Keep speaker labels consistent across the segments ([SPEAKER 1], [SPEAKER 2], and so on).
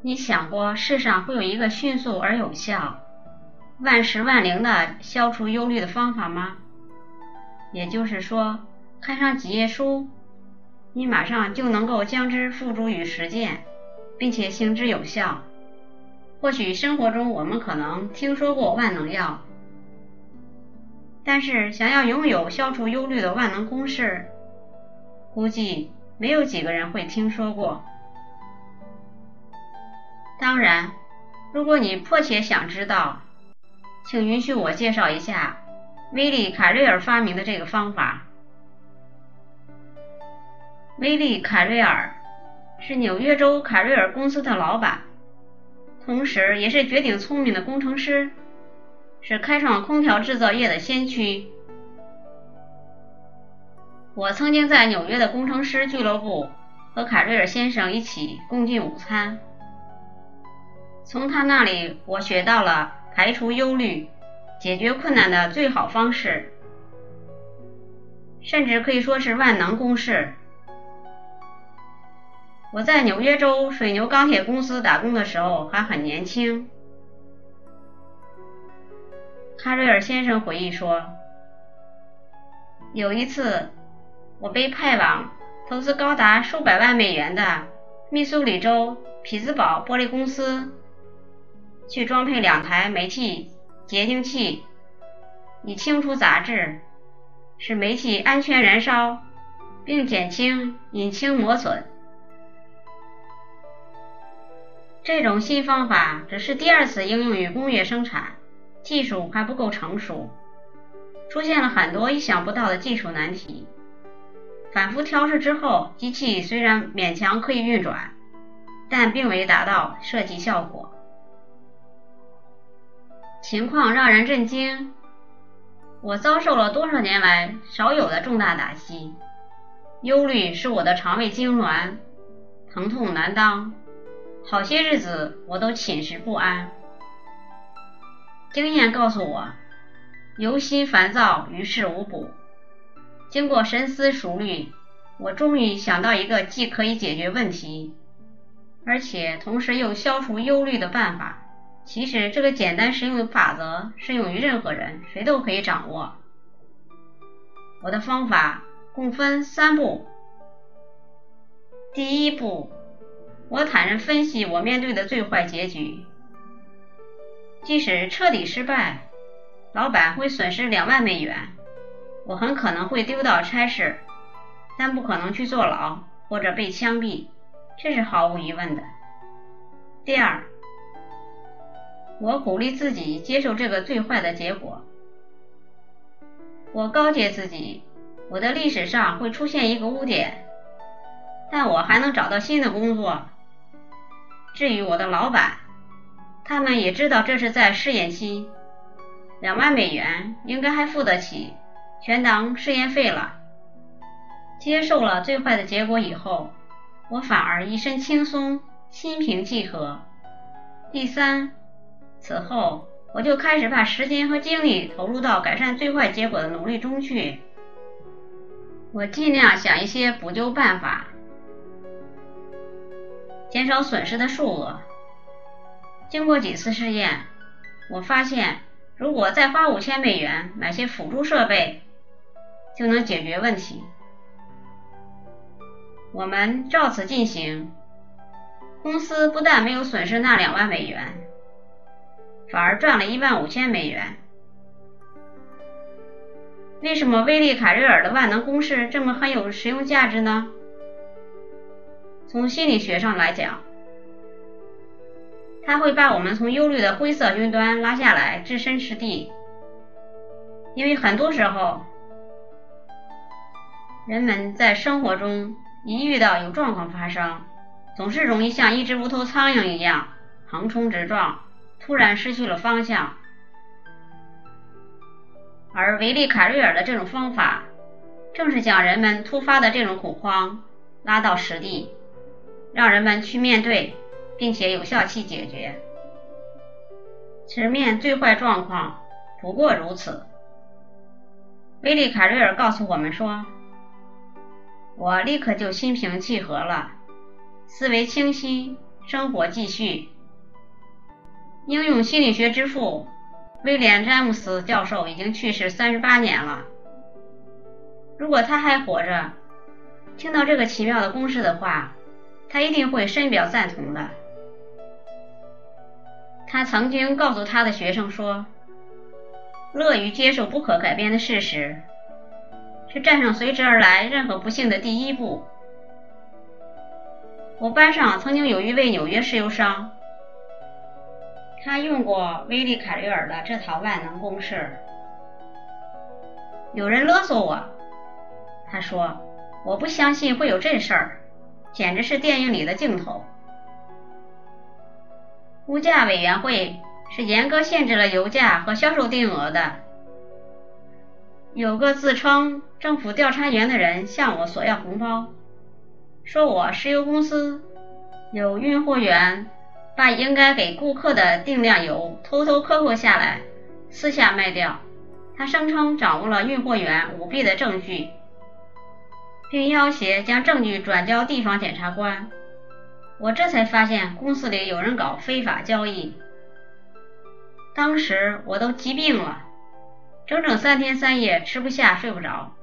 [SPEAKER 1] 你想过世上会有一个迅速而有效、万事万灵的消除忧虑的方法吗？也就是说，看上几页书，你马上就能够将之付诸于实践，并且行之有效。或许生活中我们可能听说过万能药，但是想要拥有消除忧虑的万能公式，估计没有几个人会听说过。当然，如果你迫切想知道，请允许我介绍一下威利·凯瑞尔发明的这个方法。威利·凯瑞尔是纽约州凯瑞尔公司的老板。同时，也是绝顶聪明的工程师，是开创空调制造业的先驱。我曾经在纽约的工程师俱乐部和凯瑞尔先生一起共进午餐，从他那里我学到了排除忧虑、解决困难的最好方式，甚至可以说是万能公式。我在纽约州水牛钢铁公司打工的时候还很年轻。哈瑞尔先生回忆说：“有一次，我被派往投资高达数百万美元的密苏里州匹兹堡玻璃公司，去装配两台煤气洁净器，以清除杂质，使煤气安全燃烧，并减轻引擎磨损。”这种新方法只是第二次应用于工业生产，技术还不够成熟，出现了很多意想不到的技术难题。反复调试之后，机器虽然勉强可以运转，但并未达到设计效果。情况让人震惊，我遭受了多少年来少有的重大打击，忧虑使我的肠胃痉挛，疼痛难当。好些日子我都寝食不安。经验告诉我，忧心烦躁于事无补。经过深思熟虑，我终于想到一个既可以解决问题，而且同时又消除忧虑的办法。其实这个简单实用的法则适用于任何人，谁都可以掌握。我的方法共分三步。第一步。我坦然分析我面对的最坏结局，即使彻底失败，老板会损失两万美元，我很可能会丢到差事，但不可能去坐牢或者被枪毙，这是毫无疑问的。第二，我鼓励自己接受这个最坏的结果，我告诫自己，我的历史上会出现一个污点，但我还能找到新的工作。至于我的老板，他们也知道这是在试验期，两万美元应该还付得起，全当试验费了。接受了最坏的结果以后，我反而一身轻松，心平气和。第三，此后我就开始把时间和精力投入到改善最坏结果的努力中去。我尽量想一些补救办法。减少损失的数额。经过几次试验，我发现如果再花五千美元买些辅助设备，就能解决问题。我们照此进行，公司不但没有损失那两万美元，反而赚了一万五千美元。为什么威利·卡瑞尔的万能公式这么很有实用价值呢？从心理学上来讲，它会把我们从忧虑的灰色云端拉下来，置身实地。因为很多时候，人们在生活中一遇到有状况发生，总是容易像一只无头苍蝇一样横冲直撞，突然失去了方向。而维利·卡瑞尔的这种方法，正是将人们突发的这种恐慌拉到实地。让人们去面对，并且有效去解决。直面最坏状况不过如此。威利·卡瑞尔告诉我们说：“我立刻就心平气和了，思维清晰，生活继续。应用心理学之父威廉·詹姆斯教授已经去世三十八年了。如果他还活着，听到这个奇妙的公式的话，他一定会深表赞同的。他曾经告诉他的学生说：“乐于接受不可改变的事实，是战胜随之而来任何不幸的第一步。”我班上曾经有一位纽约石油商，他用过威利·凯瑞尔的这套万能公式。有人勒索我，他说：“我不相信会有这事儿，简直是电影里的镜头。”物价委员会是严格限制了油价和销售定额的。有个自称政府调查员的人向我索要红包，说我石油公司有运货员把应该给顾客的定量油偷偷克扣下来，私下卖掉。他声称掌握了运货员舞弊的证据，并要挟将证据转交地方检察官。我这才发现公司里有人搞非法交易，当时我都急病了，整整三天三夜吃不下睡不着。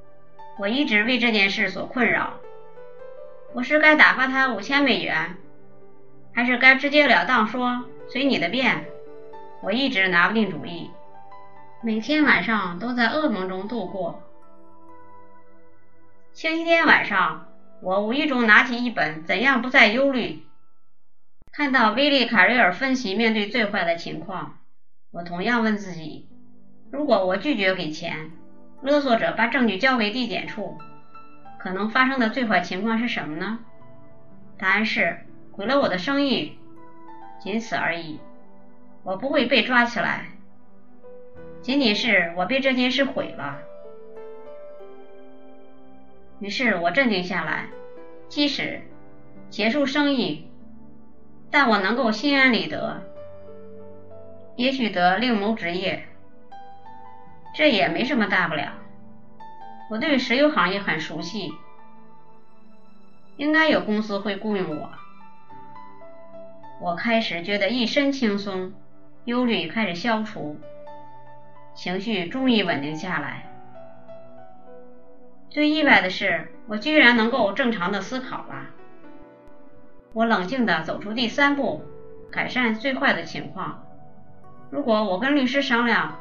[SPEAKER 1] 我一直为这件事所困扰，我是该打发他五千美元，还是该直截了当说随你的便？我一直拿不定主意，每天晚上都在噩梦中度过。星期天晚上，我无意中拿起一本《怎样不再忧虑》。看到威利·卡瑞尔分析面对最坏的情况，我同样问自己：如果我拒绝给钱，勒索者把证据交给地检处，可能发生的最坏情况是什么呢？答案是毁了我的生意，仅此而已。我不会被抓起来，仅仅是我被这件事毁了。于是我镇定下来，即使结束生意。但我能够心安理得，也许得另谋职业，这也没什么大不了。我对石油行业很熟悉，应该有公司会雇佣我。我开始觉得一身轻松，忧虑开始消除，情绪终于稳定下来。最意外的是，我居然能够正常的思考了。我冷静地走出第三步，改善最坏的情况。如果我跟律师商量，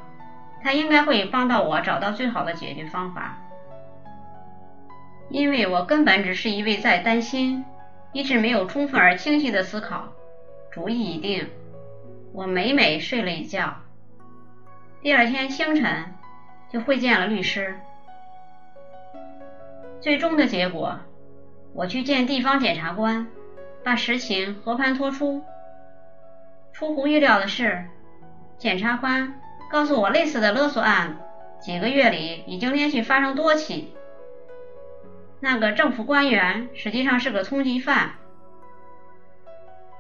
[SPEAKER 1] 他应该会帮到我找到最好的解决方法。因为我根本只是一味在担心，一直没有充分而清晰的思考。主意已定，我美美睡了一觉。第二天清晨就会见了律师。最终的结果，我去见地方检察官。把实情和盘托出。出乎意料的是，检察官告诉我，类似的勒索案几个月里已经连续发生多起。那个政府官员实际上是个通缉犯。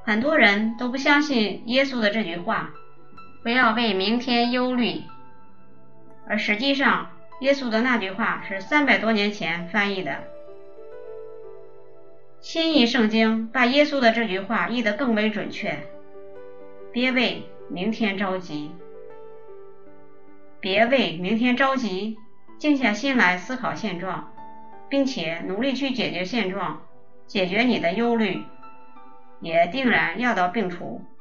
[SPEAKER 1] 很多人都不相信耶稣的这句话：“不要为明天忧虑。”而实际上，耶稣的那句话是三百多年前翻译的。新译圣经把耶稣的这句话译得更为准确：别为明天着急，别为明天着急，静下心来思考现状，并且努力去解决现状，解决你的忧虑，也定然药到病除。